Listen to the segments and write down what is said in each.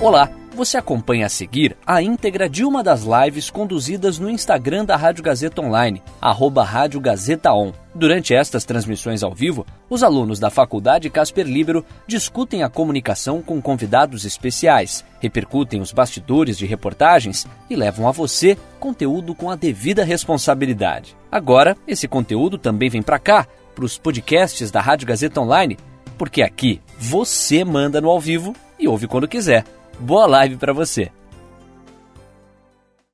Olá, você acompanha a seguir a íntegra de uma das lives conduzidas no Instagram da Rádio Gazeta Online, arroba Rádio Gazeta On. Durante estas transmissões ao vivo, os alunos da Faculdade Casper Libero discutem a comunicação com convidados especiais, repercutem os bastidores de reportagens e levam a você conteúdo com a devida responsabilidade. Agora, esse conteúdo também vem para cá, para os podcasts da Rádio Gazeta Online, porque aqui você manda no ao vivo e ouve quando quiser. Boa live para você.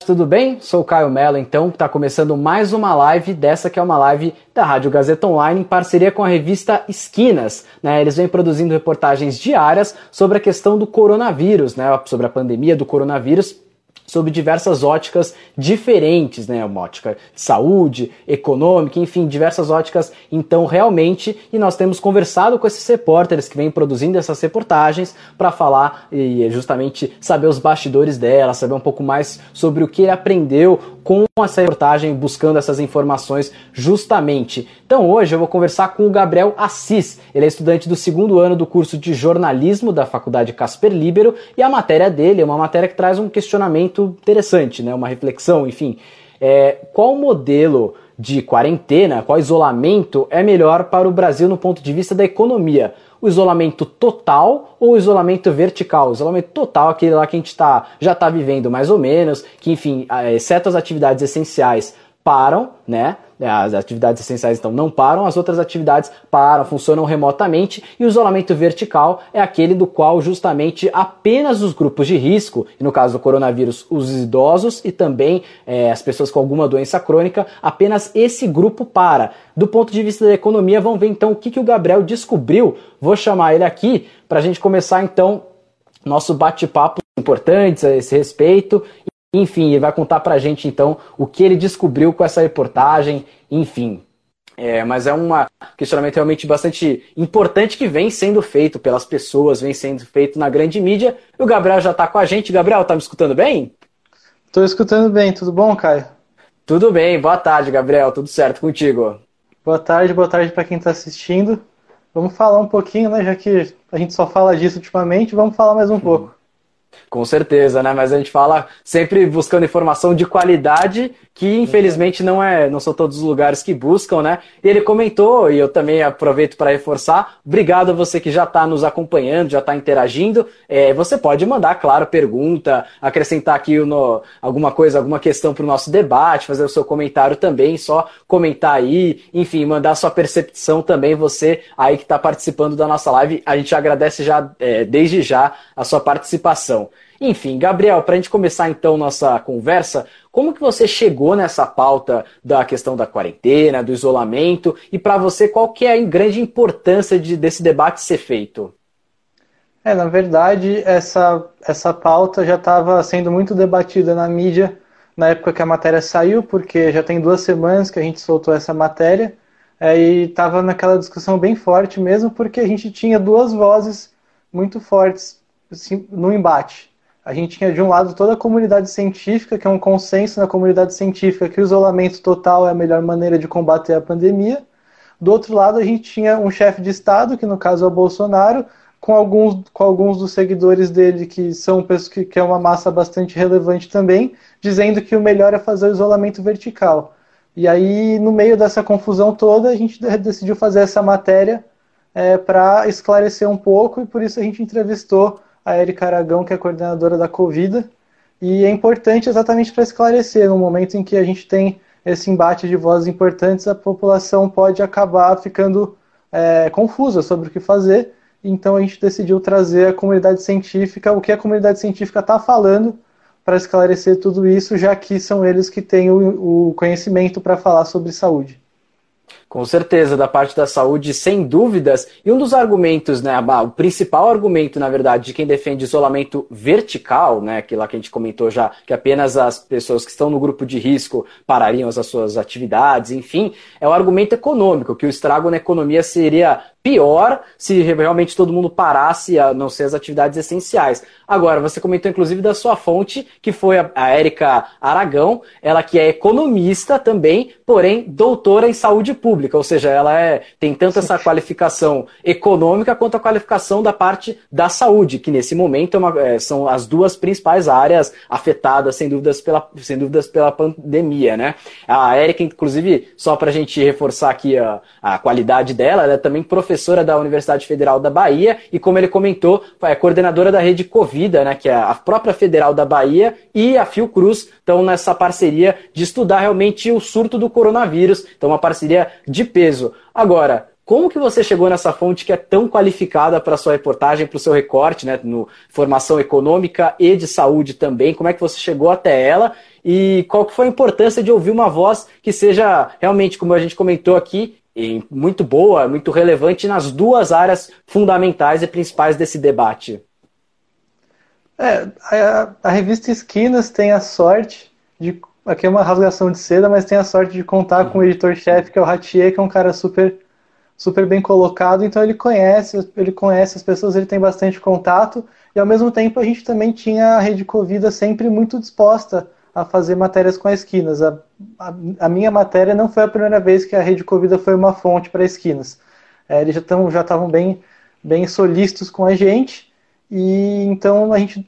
Tudo bem? Sou Caio Mello, então, está começando mais uma live dessa que é uma live da Rádio Gazeta Online em parceria com a revista Esquinas. Né? Eles vêm produzindo reportagens diárias sobre a questão do coronavírus, né? sobre a pandemia do coronavírus sob diversas óticas diferentes, né? Uma ótica de saúde, econômica, enfim, diversas óticas. Então, realmente, e nós temos conversado com esses repórteres que vêm produzindo essas reportagens para falar e justamente saber os bastidores dela, saber um pouco mais sobre o que ele aprendeu com essa reportagem, buscando essas informações justamente. Então, hoje eu vou conversar com o Gabriel Assis. Ele é estudante do segundo ano do curso de jornalismo da Faculdade Casper Libero e a matéria dele é uma matéria que traz um questionamento interessante, né? Uma reflexão, enfim. É, qual modelo de quarentena, qual isolamento é melhor para o Brasil no ponto de vista da economia? O isolamento total ou o isolamento vertical? O isolamento total, aquele lá que a gente tá, já está vivendo mais ou menos, que enfim, exceto as atividades essenciais, param, né? É, as atividades essenciais então não param, as outras atividades param, funcionam remotamente e o isolamento vertical é aquele do qual justamente apenas os grupos de risco, e no caso do coronavírus, os idosos e também é, as pessoas com alguma doença crônica, apenas esse grupo para. Do ponto de vista da economia, vamos ver então o que, que o Gabriel descobriu. Vou chamar ele aqui para a gente começar então nosso bate-papo importantes a esse respeito enfim, ele vai contar pra gente então o que ele descobriu com essa reportagem, enfim. É, mas é um questionamento realmente bastante importante que vem sendo feito pelas pessoas, vem sendo feito na grande mídia. E o Gabriel já está com a gente. Gabriel, tá me escutando bem? Estou escutando bem, tudo bom, Caio? Tudo bem, boa tarde, Gabriel, tudo certo contigo? Boa tarde, boa tarde para quem está assistindo. Vamos falar um pouquinho, né? Já que a gente só fala disso ultimamente, vamos falar mais um pouco. Com certeza, né? Mas a gente fala sempre buscando informação de qualidade, que infelizmente não é, não são todos os lugares que buscam, né? E ele comentou, e eu também aproveito para reforçar, obrigado a você que já está nos acompanhando, já está interagindo. É, você pode mandar, claro, pergunta, acrescentar aqui no, alguma coisa, alguma questão para o nosso debate, fazer o seu comentário também, só comentar aí, enfim, mandar sua percepção também, você aí que está participando da nossa live. A gente agradece já, é, desde já, a sua participação. Enfim, Gabriel, para a gente começar então nossa conversa, como que você chegou nessa pauta da questão da quarentena, do isolamento, e para você qual que é a grande importância de, desse debate ser feito? É, na verdade, essa, essa pauta já estava sendo muito debatida na mídia na época que a matéria saiu, porque já tem duas semanas que a gente soltou essa matéria, é, e estava naquela discussão bem forte mesmo, porque a gente tinha duas vozes muito fortes assim, no embate. A gente tinha de um lado toda a comunidade científica, que é um consenso na comunidade científica que o isolamento total é a melhor maneira de combater a pandemia. Do outro lado, a gente tinha um chefe de Estado, que no caso é o Bolsonaro, com alguns, com alguns dos seguidores dele, que são que, que é uma massa bastante relevante também, dizendo que o melhor é fazer o isolamento vertical. E aí, no meio dessa confusão toda, a gente decidiu fazer essa matéria é, para esclarecer um pouco, e por isso a gente entrevistou a Erika Aragão, que é coordenadora da Covida, e é importante exatamente para esclarecer, no momento em que a gente tem esse embate de vozes importantes, a população pode acabar ficando é, confusa sobre o que fazer, então a gente decidiu trazer a comunidade científica, o que a comunidade científica está falando, para esclarecer tudo isso, já que são eles que têm o, o conhecimento para falar sobre saúde. Com certeza, da parte da saúde, sem dúvidas. E um dos argumentos, né, o principal argumento, na verdade, de quem defende isolamento vertical, né, que lá que a gente comentou já, que apenas as pessoas que estão no grupo de risco parariam as suas atividades, enfim, é o argumento econômico, que o estrago na economia seria pior se realmente todo mundo parasse a não ser as atividades essenciais. Agora, você comentou inclusive da sua fonte, que foi a Érica Aragão, ela que é economista também, porém doutora em saúde pública pública, ou seja, ela é, tem tanto essa qualificação econômica quanto a qualificação da parte da saúde, que nesse momento é uma, é, são as duas principais áreas afetadas, sem dúvidas, pela, sem dúvidas, pela pandemia. Né? A Érica, inclusive, só para a gente reforçar aqui a, a qualidade dela, ela é também professora da Universidade Federal da Bahia e, como ele comentou, é coordenadora da rede Covida, né, que é a própria Federal da Bahia e a Fiocruz estão nessa parceria de estudar realmente o surto do coronavírus. Então, uma parceria de peso. Agora, como que você chegou nessa fonte que é tão qualificada para sua reportagem, para o seu recorte, né, no formação econômica e de saúde também? Como é que você chegou até ela e qual que foi a importância de ouvir uma voz que seja realmente, como a gente comentou aqui, muito boa, muito relevante nas duas áreas fundamentais e principais desse debate? É, a, a revista Esquinas tem a sorte de. Aqui é uma rasgação de seda, mas tem a sorte de contar uhum. com o editor-chefe, que é o Ratier, que é um cara super, super bem colocado, então ele conhece, ele conhece as pessoas, ele tem bastante contato, e ao mesmo tempo a gente também tinha a Rede Covida sempre muito disposta a fazer matérias com a Esquinas. A, a, a minha matéria não foi a primeira vez que a Rede Covida foi uma fonte para Esquinas. É, eles já estavam já bem, bem solícitos com a gente, e então a gente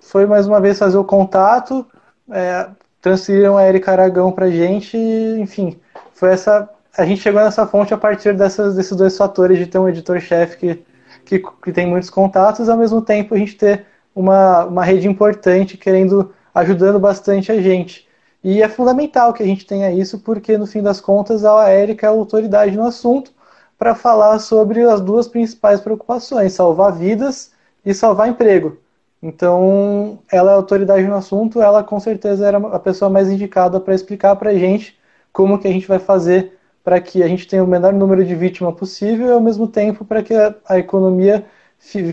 foi mais uma vez fazer o contato, é, transferiram a Erika Aragão para a gente, e, enfim, foi essa. A gente chegou nessa fonte a partir dessas, desses dois fatores de ter um editor-chefe que, que, que, tem muitos contatos, ao mesmo tempo a gente ter uma, uma rede importante querendo, ajudando bastante a gente. E é fundamental que a gente tenha isso, porque no fim das contas a Erika é a autoridade no assunto para falar sobre as duas principais preocupações, salvar vidas e salvar emprego. Então, ela é autoridade no assunto, ela com certeza era a pessoa mais indicada para explicar para a gente como que a gente vai fazer para que a gente tenha o menor número de vítimas possível e ao mesmo tempo para que a, economia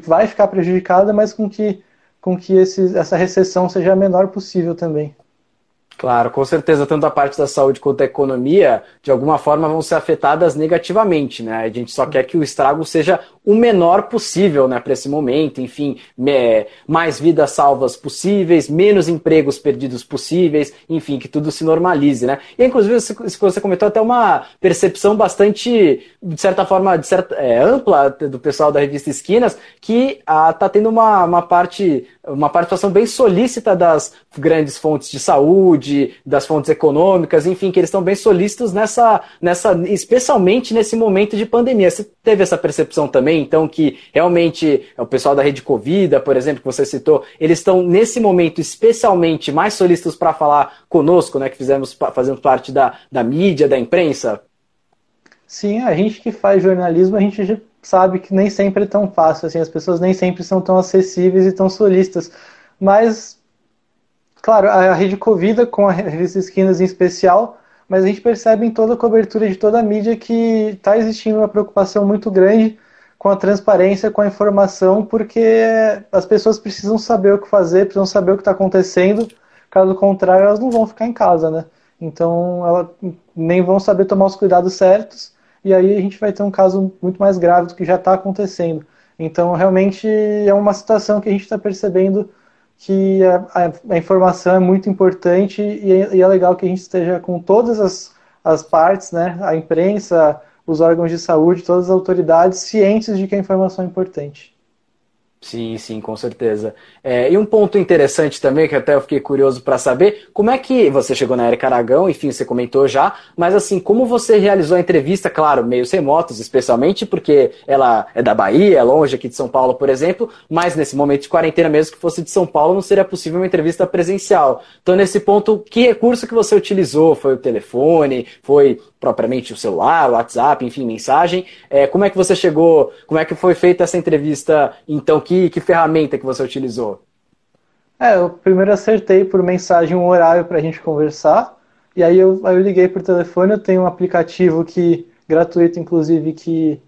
vai ficar prejudicada, mas com que, com que esse, essa recessão seja a menor possível também. Claro, com certeza, tanto a parte da saúde quanto a economia, de alguma forma, vão ser afetadas negativamente, né? A gente só quer que o estrago seja o menor possível, né, para esse momento, enfim, mais vidas salvas possíveis, menos empregos perdidos possíveis, enfim, que tudo se normalize, né? E, inclusive, você comentou até uma percepção bastante, de certa forma, de certa, é, ampla do pessoal da revista Esquinas, que ah, tá tendo uma, uma parte, uma participação bem solícita das grandes fontes de saúde, das fontes econômicas, enfim, que eles estão bem solícitos nessa, nessa, especialmente nesse momento de pandemia. Você teve essa percepção também? Então, que realmente o pessoal da Rede Covida, por exemplo, que você citou, eles estão nesse momento especialmente mais solícitos para falar conosco, né, que fizemos, fazemos parte da, da mídia, da imprensa? Sim, a gente que faz jornalismo, a gente sabe que nem sempre é tão fácil, assim, as pessoas nem sempre são tão acessíveis e tão solistas, mas, claro, a Rede Covida, com a revista Esquinas em especial, mas a gente percebe em toda a cobertura de toda a mídia que está existindo uma preocupação muito grande com a transparência, com a informação, porque as pessoas precisam saber o que fazer, precisam saber o que está acontecendo, caso contrário, elas não vão ficar em casa, né? Então, elas nem vão saber tomar os cuidados certos, e aí a gente vai ter um caso muito mais grave do que já está acontecendo. Então, realmente é uma situação que a gente está percebendo que a, a, informação é muito importante e é, e é, legal que a gente esteja com todas as, as partes, né? A imprensa, os órgãos de saúde, todas as autoridades cientes de que a informação é importante. Sim, sim, com certeza. É, e um ponto interessante também, que até eu fiquei curioso para saber, como é que você chegou na Erika Aragão, enfim, você comentou já, mas assim, como você realizou a entrevista, claro, meios remotos, especialmente porque ela é da Bahia, é longe aqui de São Paulo, por exemplo, mas nesse momento de quarentena, mesmo que fosse de São Paulo, não seria possível uma entrevista presencial. Então, nesse ponto, que recurso que você utilizou? Foi o telefone? Foi propriamente o celular, o WhatsApp, enfim, mensagem? É, como é que você chegou, como é que foi feita essa entrevista, então, que que, que ferramenta que você utilizou? É, eu primeiro acertei por mensagem um horário para a gente conversar, e aí eu, aí eu liguei por telefone, eu tenho um aplicativo que gratuito, inclusive, que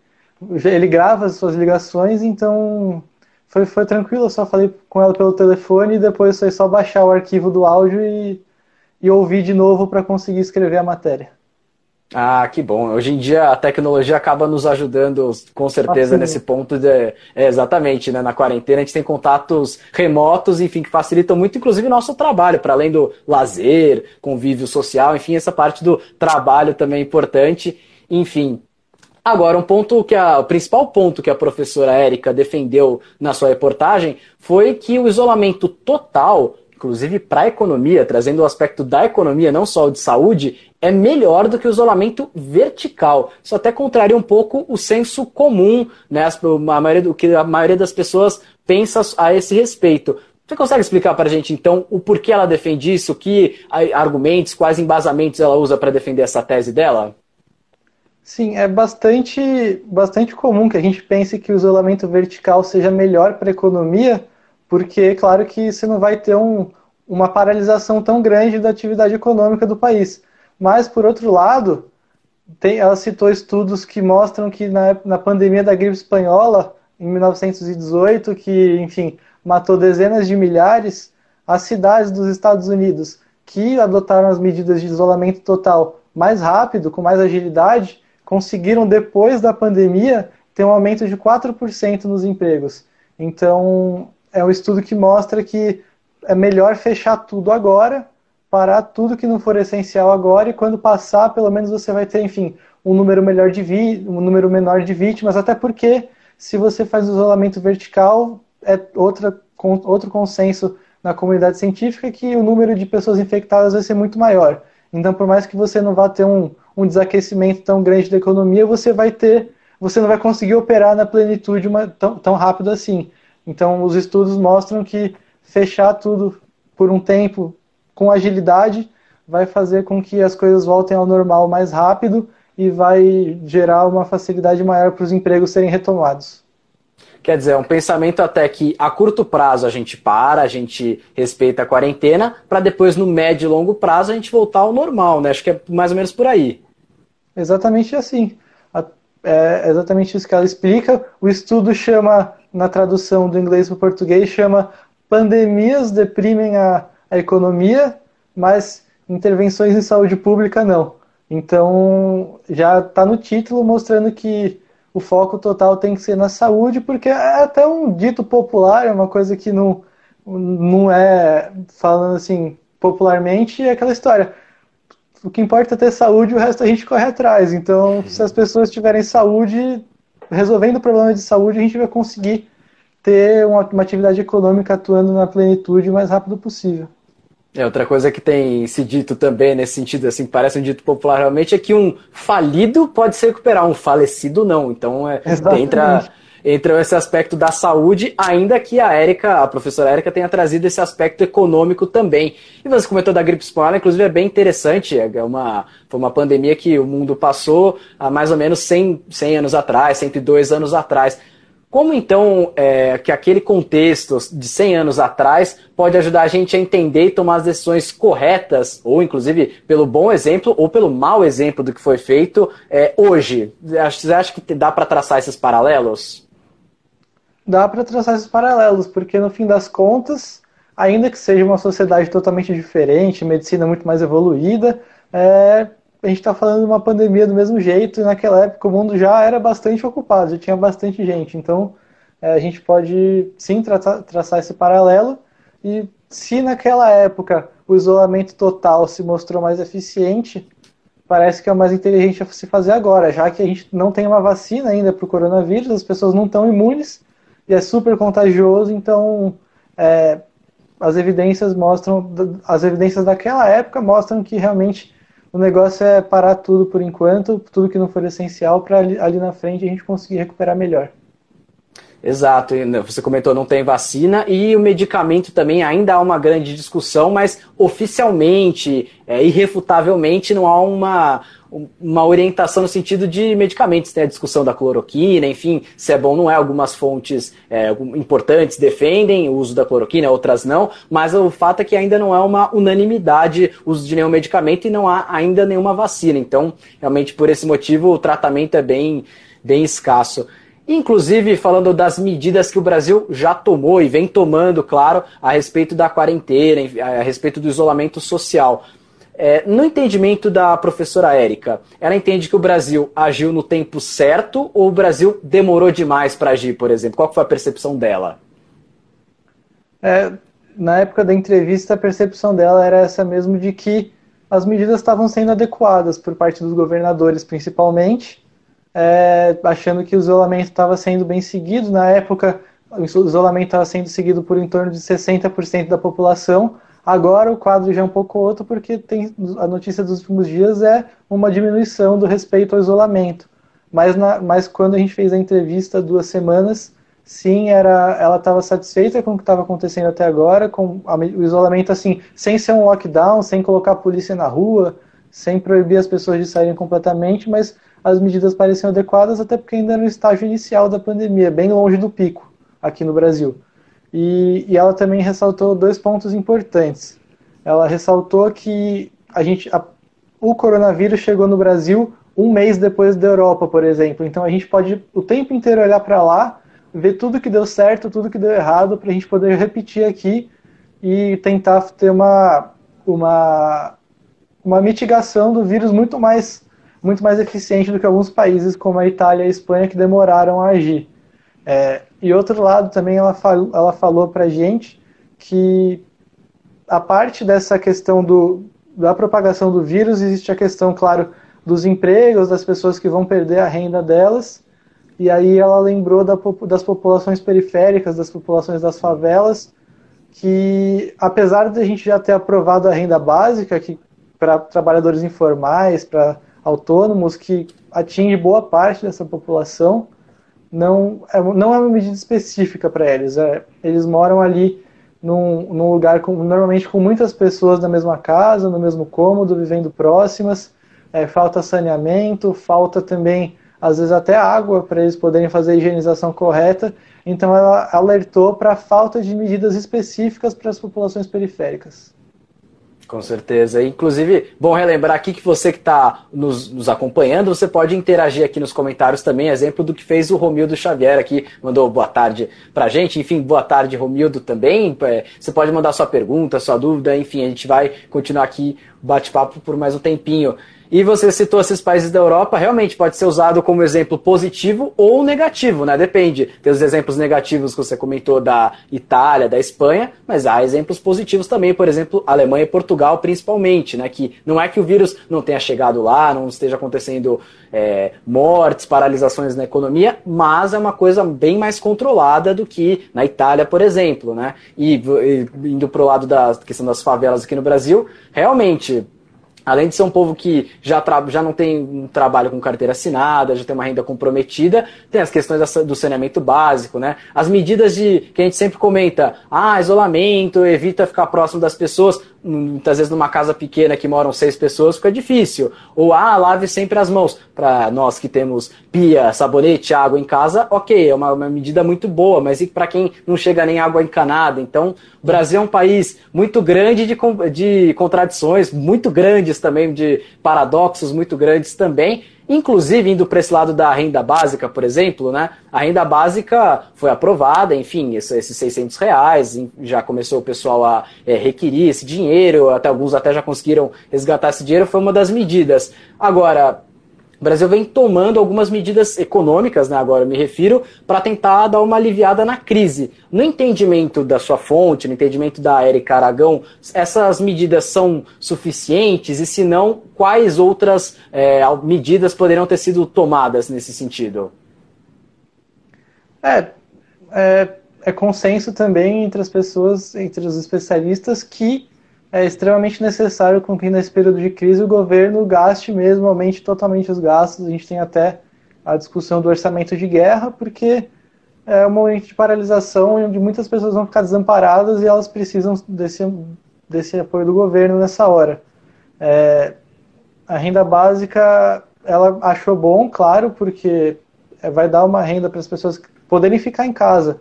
ele grava as suas ligações, então foi, foi tranquilo, eu só falei com ela pelo telefone e depois foi só baixar o arquivo do áudio e, e ouvir de novo para conseguir escrever a matéria. Ah, que bom. Hoje em dia a tecnologia acaba nos ajudando com certeza ah, nesse ponto de. É, exatamente, né? Na quarentena a gente tem contatos remotos, enfim, que facilitam muito, inclusive, o nosso trabalho, para além do lazer, convívio social, enfim, essa parte do trabalho também é importante. enfim. Agora, um ponto que a, o principal ponto que a professora Érica defendeu na sua reportagem foi que o isolamento total, inclusive para a economia, trazendo o aspecto da economia, não só o de saúde, é melhor do que o isolamento vertical. Isso até contraria um pouco o senso comum, né, a maioria, do que a maioria das pessoas pensa a esse respeito. Você consegue explicar para a gente, então, o porquê ela defende isso? Que argumentos, quais embasamentos ela usa para defender essa tese dela? Sim, é bastante, bastante comum que a gente pense que o isolamento vertical seja melhor para a economia, porque, claro, que você não vai ter um, uma paralisação tão grande da atividade econômica do país. Mas, por outro lado, tem, ela citou estudos que mostram que na, na pandemia da gripe espanhola, em 1918, que, enfim, matou dezenas de milhares, as cidades dos Estados Unidos que adotaram as medidas de isolamento total mais rápido, com mais agilidade, conseguiram, depois da pandemia, ter um aumento de 4% nos empregos. Então, é um estudo que mostra que é melhor fechar tudo agora, parar tudo que não for essencial agora, e quando passar, pelo menos você vai ter, enfim, um número, melhor de um número menor de vítimas, até porque se você faz isolamento vertical, é outra, outro consenso na comunidade científica que o número de pessoas infectadas vai ser muito maior. Então, por mais que você não vá ter um, um desaquecimento tão grande da economia, você vai ter, você não vai conseguir operar na plenitude uma, tão, tão rápido assim. Então, os estudos mostram que fechar tudo por um tempo com agilidade vai fazer com que as coisas voltem ao normal mais rápido e vai gerar uma facilidade maior para os empregos serem retomados. Quer dizer, é um pensamento até que a curto prazo a gente para, a gente respeita a quarentena, para depois no médio e longo prazo a gente voltar ao normal, né? Acho que é mais ou menos por aí. Exatamente assim. É exatamente isso que ela explica. O estudo chama, na tradução do inglês para o português, chama Pandemias deprimem a, a economia, mas intervenções em saúde pública não. Então, já está no título mostrando que o foco total tem que ser na saúde, porque é até um dito popular, é uma coisa que não, não é, falando assim, popularmente, é aquela história. O que importa é ter saúde, o resto a gente corre atrás. Então, se as pessoas tiverem saúde, resolvendo o problema de saúde, a gente vai conseguir ter uma, uma atividade econômica atuando na plenitude o mais rápido possível. É, outra coisa que tem se dito também nesse sentido, assim, parece um dito popular realmente, é que um falido pode se recuperar, um falecido não. Então é, entra, entra esse aspecto da saúde, ainda que a Érica, a professora Érica, tenha trazido esse aspecto econômico também. E você comentou da gripe espanhola, inclusive é bem interessante, é uma, foi uma pandemia que o mundo passou há mais ou menos 100, 100 anos atrás, 102 anos atrás. Como então é, que aquele contexto de 100 anos atrás pode ajudar a gente a entender e tomar as decisões corretas, ou inclusive pelo bom exemplo ou pelo mau exemplo do que foi feito é, hoje? Você acha que dá para traçar esses paralelos? Dá para traçar esses paralelos, porque no fim das contas, ainda que seja uma sociedade totalmente diferente, medicina muito mais evoluída, é, a gente está falando de uma pandemia do mesmo jeito, e naquela época o mundo já era bastante ocupado, já tinha bastante gente. Então é, a gente pode sim traçar, traçar esse paralelo. E se naquela época o isolamento total se mostrou mais eficiente, parece que é o mais inteligente a se fazer agora, já que a gente não tem uma vacina ainda para o coronavírus, as pessoas não estão imunes e é super contagioso, então é, as evidências mostram, as evidências daquela época mostram que realmente o negócio é parar tudo por enquanto, tudo que não for essencial, para ali, ali na frente a gente conseguir recuperar melhor. Exato, né, você comentou não tem vacina e o medicamento também ainda há uma grande discussão, mas oficialmente, é, irrefutavelmente, não há uma, uma orientação no sentido de medicamentos. Tem a discussão da cloroquina, enfim, se é bom ou não é. Algumas fontes é, importantes defendem o uso da cloroquina, outras não, mas o fato é que ainda não é uma unanimidade o uso de nenhum medicamento e não há ainda nenhuma vacina. Então, realmente, por esse motivo, o tratamento é bem, bem escasso. Inclusive, falando das medidas que o Brasil já tomou e vem tomando, claro, a respeito da quarentena, a respeito do isolamento social. É, no entendimento da professora Érica, ela entende que o Brasil agiu no tempo certo ou o Brasil demorou demais para agir, por exemplo? Qual foi a percepção dela? É, na época da entrevista, a percepção dela era essa mesmo de que as medidas estavam sendo adequadas por parte dos governadores, principalmente, é, achando que o isolamento estava sendo bem seguido. Na época, o isolamento estava sendo seguido por em torno de 60% da população. Agora o quadro já é um pouco outro, porque tem, a notícia dos últimos dias é uma diminuição do respeito ao isolamento. Mas, na, mas quando a gente fez a entrevista duas semanas, sim, era, ela estava satisfeita com o que estava acontecendo até agora, com a, o isolamento assim, sem ser um lockdown, sem colocar a polícia na rua, sem proibir as pessoas de saírem completamente, mas as medidas pareciam adequadas, até porque ainda no estágio inicial da pandemia, bem longe do pico aqui no Brasil. E, e ela também ressaltou dois pontos importantes. Ela ressaltou que a gente, a, o coronavírus chegou no Brasil um mês depois da Europa, por exemplo. Então a gente pode o tempo inteiro olhar para lá ver tudo que deu certo, tudo que deu errado, para a gente poder repetir aqui e tentar ter uma, uma, uma mitigação do vírus muito mais, muito mais eficiente do que alguns países como a Itália e a Espanha que demoraram a agir. É, e outro lado também ela, fal, ela falou para gente que a parte dessa questão do, da propagação do vírus existe a questão, claro, dos empregos, das pessoas que vão perder a renda delas, e aí ela lembrou da, das populações periféricas, das populações das favelas, que apesar de a gente já ter aprovado a renda básica, que para trabalhadores informais, para autônomos, que atinge boa parte dessa população, não é, não é uma medida específica para eles. É, eles moram ali num, num lugar com, normalmente com muitas pessoas na mesma casa, no mesmo cômodo, vivendo próximas. É, falta saneamento, falta também às vezes até água para eles poderem fazer a higienização correta. Então ela alertou para a falta de medidas específicas para as populações periféricas. Com certeza. Inclusive, bom relembrar aqui que você que está nos, nos, acompanhando, você pode interagir aqui nos comentários também, exemplo do que fez o Romildo Xavier aqui, mandou boa tarde pra gente. Enfim, boa tarde, Romildo, também. É, você pode mandar sua pergunta, sua dúvida, enfim, a gente vai continuar aqui bate-papo por mais um tempinho. E você citou esses países da Europa, realmente pode ser usado como exemplo positivo ou negativo, né? Depende. Tem os exemplos negativos que você comentou da Itália, da Espanha, mas há exemplos positivos também, por exemplo, Alemanha e Portugal principalmente, né? Que não é que o vírus não tenha chegado lá, não esteja acontecendo é, mortes, paralisações na economia, mas é uma coisa bem mais controlada do que na Itália, por exemplo, né? E, e indo para o lado da questão das favelas aqui no Brasil, realmente além de ser um povo que já, já não tem um trabalho com carteira assinada, já tem uma renda comprometida, tem as questões do saneamento básico, né? As medidas de que a gente sempre comenta, ah, isolamento, evita ficar próximo das pessoas muitas vezes numa casa pequena que moram seis pessoas fica difícil. Ou, ah, lave sempre as mãos. Para nós que temos pia, sabonete, água em casa, ok, é uma, uma medida muito boa, mas e para quem não chega nem água encanada? Então, o Brasil é um país muito grande de, de contradições, muito grandes também, de paradoxos muito grandes também, Inclusive, indo para esse lado da renda básica, por exemplo, né? A renda básica foi aprovada, enfim, esses 600 reais, já começou o pessoal a é, requerir esse dinheiro, até alguns até já conseguiram resgatar esse dinheiro, foi uma das medidas. Agora, o Brasil vem tomando algumas medidas econômicas, né, agora me refiro, para tentar dar uma aliviada na crise. No entendimento da sua fonte, no entendimento da Erika Aragão, essas medidas são suficientes e, se não, quais outras é, medidas poderiam ter sido tomadas nesse sentido? É, é, é consenso também entre as pessoas, entre os especialistas, que é extremamente necessário com que nesse período de crise o governo gaste mesmo, aumente totalmente os gastos. A gente tem até a discussão do orçamento de guerra, porque é um momento de paralisação onde muitas pessoas vão ficar desamparadas e elas precisam desse, desse apoio do governo nessa hora. É, a renda básica, ela achou bom, claro, porque vai dar uma renda para as pessoas poderem ficar em casa.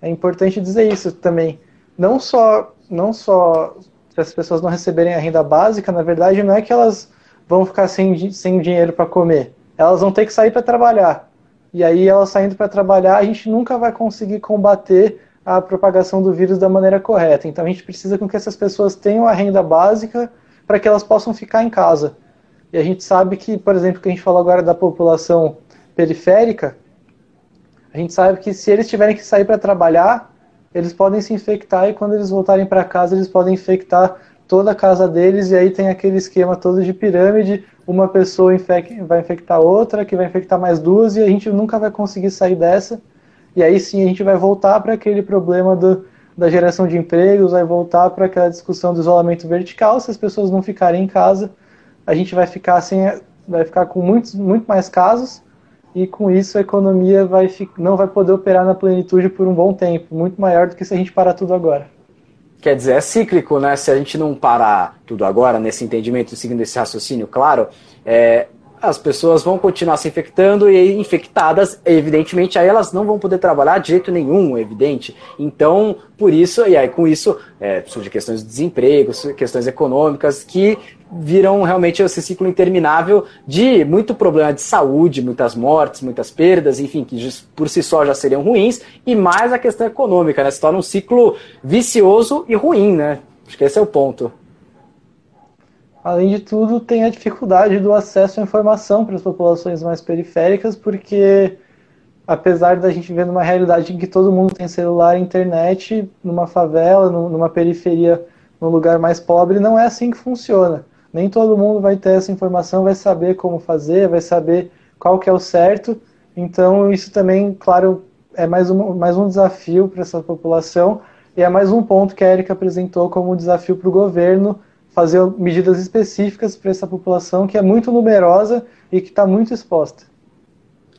É importante dizer isso também. Não só, não só para as pessoas não receberem a renda básica, na verdade, não é que elas vão ficar sem, sem dinheiro para comer. Elas vão ter que sair para trabalhar. E aí, elas saindo para trabalhar, a gente nunca vai conseguir combater a propagação do vírus da maneira correta. Então, a gente precisa com que essas pessoas tenham a renda básica para que elas possam ficar em casa. E a gente sabe que, por exemplo, que a gente falou agora da população periférica, a gente sabe que se eles tiverem que sair para trabalhar, eles podem se infectar e quando eles voltarem para casa eles podem infectar toda a casa deles e aí tem aquele esquema todo de pirâmide, uma pessoa infec vai infectar outra, que vai infectar mais duas e a gente nunca vai conseguir sair dessa. E aí sim a gente vai voltar para aquele problema do, da geração de empregos, vai voltar para aquela discussão do isolamento vertical. Se as pessoas não ficarem em casa, a gente vai ficar sem, vai ficar com muitos, muito mais casos e com isso a economia vai, não vai poder operar na plenitude por um bom tempo, muito maior do que se a gente parar tudo agora. Quer dizer, é cíclico, né? Se a gente não parar tudo agora, nesse entendimento, seguindo esse raciocínio, claro, é, as pessoas vão continuar se infectando e infectadas, evidentemente, aí elas não vão poder trabalhar de jeito nenhum, evidente. Então, por isso, e aí com isso, é, surgem questões de desemprego, questões econômicas que viram realmente esse ciclo interminável de muito problema de saúde, muitas mortes, muitas perdas, enfim, que por si só já seriam ruins, e mais a questão econômica, né? Se torna um ciclo vicioso e ruim, né? Acho que esse é o ponto. Além de tudo, tem a dificuldade do acesso à informação para as populações mais periféricas, porque apesar da gente ver numa realidade em que todo mundo tem celular e internet, numa favela, numa periferia, num lugar mais pobre, não é assim que funciona. Nem todo mundo vai ter essa informação, vai saber como fazer, vai saber qual que é o certo. Então, isso também, claro, é mais um, mais um desafio para essa população e é mais um ponto que a Erika apresentou como desafio para o governo fazer medidas específicas para essa população que é muito numerosa e que está muito exposta.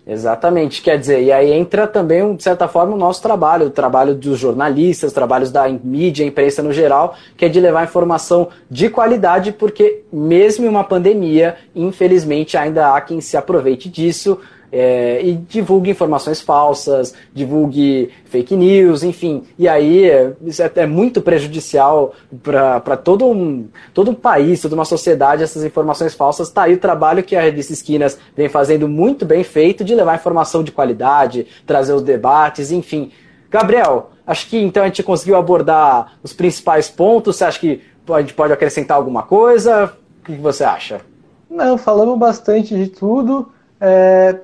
Exatamente, quer dizer, e aí entra também, de certa forma, o nosso trabalho, o trabalho dos jornalistas, trabalhos da mídia, imprensa no geral, que é de levar informação de qualidade, porque mesmo em uma pandemia, infelizmente ainda há quem se aproveite disso é, e divulgue informações falsas, divulgue fake news, enfim. E aí é, isso é, é muito prejudicial para todo um, todo um país, toda uma sociedade, essas informações falsas. Está aí o trabalho que a revista Esquinas vem fazendo muito bem feito de levar informação de qualidade, trazer os debates, enfim. Gabriel, acho que então a gente conseguiu abordar os principais pontos. Você acha que a gente pode acrescentar alguma coisa? O que você acha? Não, falamos bastante de tudo. É,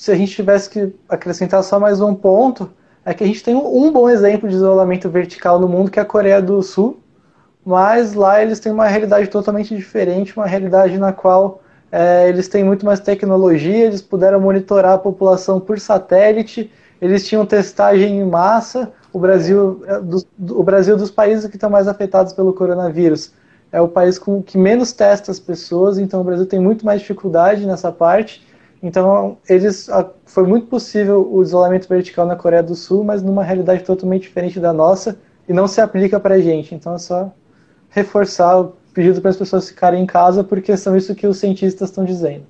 se a gente tivesse que acrescentar só mais um ponto, é que a gente tem um bom exemplo de isolamento vertical no mundo, que é a Coreia do Sul, mas lá eles têm uma realidade totalmente diferente, uma realidade na qual é, eles têm muito mais tecnologia, eles puderam monitorar a população por satélite, eles tinham testagem em massa. O Brasil, é, o Brasil dos países que estão mais afetados pelo coronavírus é o país com que menos testa as pessoas, então o Brasil tem muito mais dificuldade nessa parte. Então, eles foi muito possível o isolamento vertical na Coreia do Sul, mas numa realidade totalmente diferente da nossa e não se aplica para a gente. Então, é só reforçar o pedido para as pessoas ficarem em casa, porque são isso que os cientistas estão dizendo.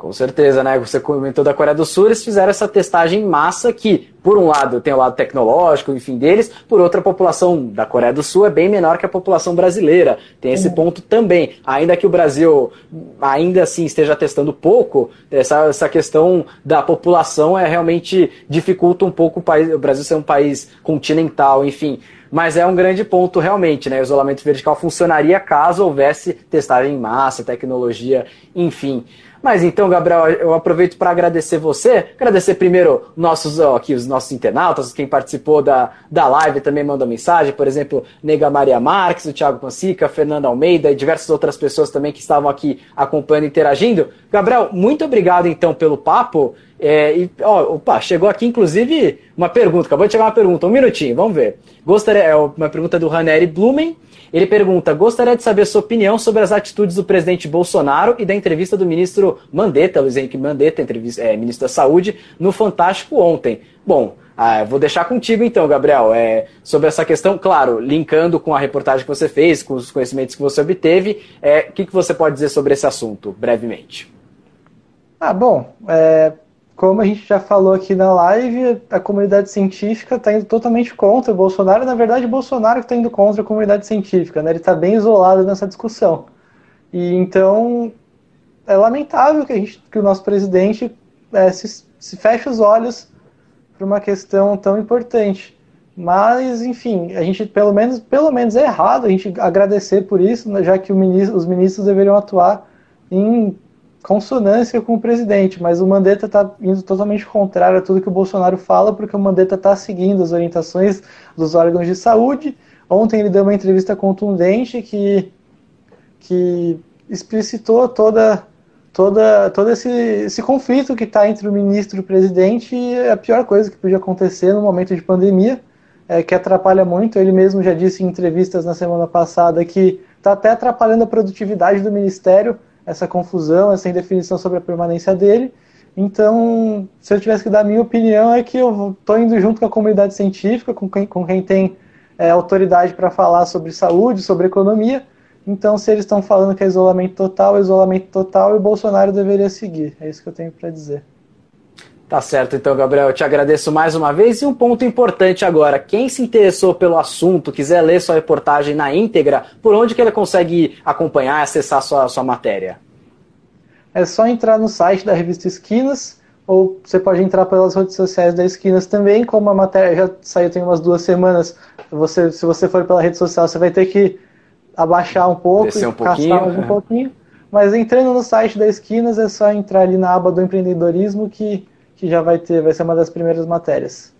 Com certeza, né? Você comentou da Coreia do Sul, eles fizeram essa testagem em massa que, por um lado, tem o lado tecnológico, enfim, deles, por outra, a população da Coreia do Sul é bem menor que a população brasileira. Tem esse uhum. ponto também. Ainda que o Brasil, ainda assim, esteja testando pouco, essa, essa questão da população é realmente dificulta um pouco o, país, o Brasil ser um país continental, enfim mas é um grande ponto realmente, né? O isolamento vertical funcionaria caso houvesse testagem em massa, tecnologia, enfim. Mas então, Gabriel, eu aproveito para agradecer você. Agradecer primeiro nossos, ó, aqui, os nossos internautas, quem participou da, da live também mandou mensagem, por exemplo, Nega Maria Marques, o Thiago Pansica, Fernando Almeida e diversas outras pessoas também que estavam aqui acompanhando e interagindo. Gabriel, muito obrigado então pelo papo. É, e, ó, opa, chegou aqui inclusive uma pergunta, acabou de chegar uma pergunta, um minutinho, vamos ver. Gostaria, é uma pergunta do Raneri Blumen. Ele pergunta: gostaria de saber sua opinião sobre as atitudes do presidente Bolsonaro e da entrevista do ministro Mandetta, Luiz Henrique Mandetta, é, ministro da Saúde, no Fantástico ontem. Bom, ah, vou deixar contigo então, Gabriel, é, sobre essa questão, claro, linkando com a reportagem que você fez, com os conhecimentos que você obteve, é, o que, que você pode dizer sobre esse assunto, brevemente? Ah, bom, é, como a gente já falou aqui na live, a comunidade científica está indo totalmente contra o Bolsonaro. Na verdade, o Bolsonaro está indo contra a comunidade científica, né? Ele está bem isolado nessa discussão. E então é lamentável que, a gente, que o nosso presidente é, se, se feche os olhos para uma questão tão importante. Mas, enfim, a gente pelo menos, pelo menos é errado a gente agradecer por isso, né, já que ministro, os ministros deveriam atuar em consonância com o presidente, mas o Mandetta está indo totalmente contrário a tudo que o Bolsonaro fala, porque o Mandetta está seguindo as orientações dos órgãos de saúde. Ontem ele deu uma entrevista contundente que, que explicitou toda, toda, todo esse, esse conflito que está entre o ministro e o presidente e é a pior coisa que podia acontecer no momento de pandemia, é, que atrapalha muito. Ele mesmo já disse em entrevistas na semana passada que está até atrapalhando a produtividade do ministério, essa confusão, essa indefinição sobre a permanência dele. Então, se eu tivesse que dar a minha opinião, é que eu estou indo junto com a comunidade científica, com quem, com quem tem é, autoridade para falar sobre saúde, sobre economia. Então, se eles estão falando que é isolamento total, é isolamento total e o Bolsonaro deveria seguir. É isso que eu tenho para dizer. Tá certo, então, Gabriel, eu te agradeço mais uma vez. E um ponto importante agora: quem se interessou pelo assunto, quiser ler sua reportagem na íntegra, por onde que ele consegue acompanhar e acessar sua, sua matéria? é só entrar no site da revista Esquinas, ou você pode entrar pelas redes sociais da Esquinas também, como a matéria já saiu tem umas duas semanas, você, se você for pela rede social, você vai ter que abaixar um pouco Descer um e pouquinho, mais um pouquinho. Mas entrando no site da Esquinas, é só entrar ali na aba do empreendedorismo que, que já vai ter, vai ser uma das primeiras matérias.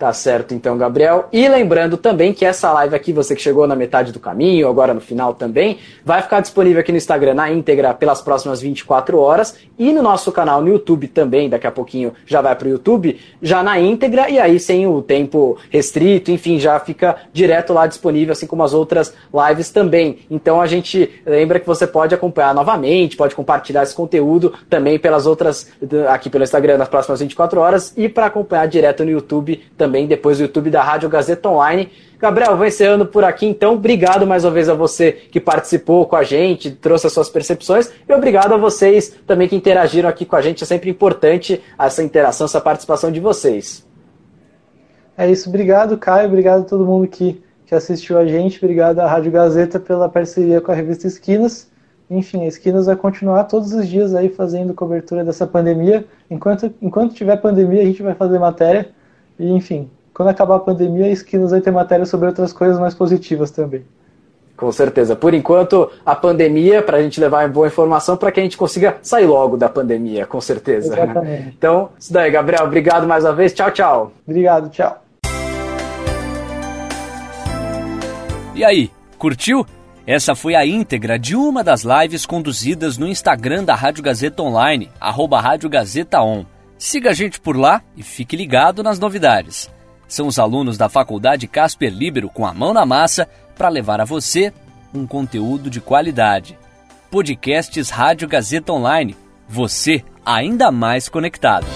Tá certo, então, Gabriel. E lembrando também que essa live aqui, você que chegou na metade do caminho, agora no final também, vai ficar disponível aqui no Instagram na íntegra pelas próximas 24 horas e no nosso canal no YouTube também, daqui a pouquinho já vai para o YouTube, já na íntegra e aí sem o tempo restrito, enfim, já fica direto lá disponível, assim como as outras lives também. Então a gente lembra que você pode acompanhar novamente, pode compartilhar esse conteúdo também pelas outras, aqui pelo Instagram nas próximas 24 horas e para acompanhar direto no YouTube também também depois do YouTube da Rádio Gazeta Online. Gabriel, vou encerrando por aqui, então. Obrigado mais uma vez a você que participou com a gente, trouxe as suas percepções, e obrigado a vocês também que interagiram aqui com a gente. É sempre importante essa interação, essa participação de vocês. É isso, obrigado, Caio, obrigado a todo mundo que, que assistiu a gente, obrigado à Rádio Gazeta pela parceria com a revista Esquinas. Enfim, a Esquinas vai continuar todos os dias aí fazendo cobertura dessa pandemia. Enquanto, enquanto tiver pandemia, a gente vai fazer matéria. E, enfim, quando acabar a pandemia, a Esquinas vai ter matéria sobre outras coisas mais positivas também. Com certeza. Por enquanto, a pandemia, para a gente levar boa informação, para que a gente consiga sair logo da pandemia, com certeza. Exatamente. Então, isso daí, Gabriel. Obrigado mais uma vez. Tchau, tchau. Obrigado, tchau. E aí, curtiu? Essa foi a íntegra de uma das lives conduzidas no Instagram da Rádio Gazeta Online, arroba Rádio Gazeta On. Siga a gente por lá e fique ligado nas novidades. São os alunos da Faculdade Casper Libero com a mão na massa para levar a você um conteúdo de qualidade. Podcasts Rádio Gazeta Online. Você ainda mais conectado.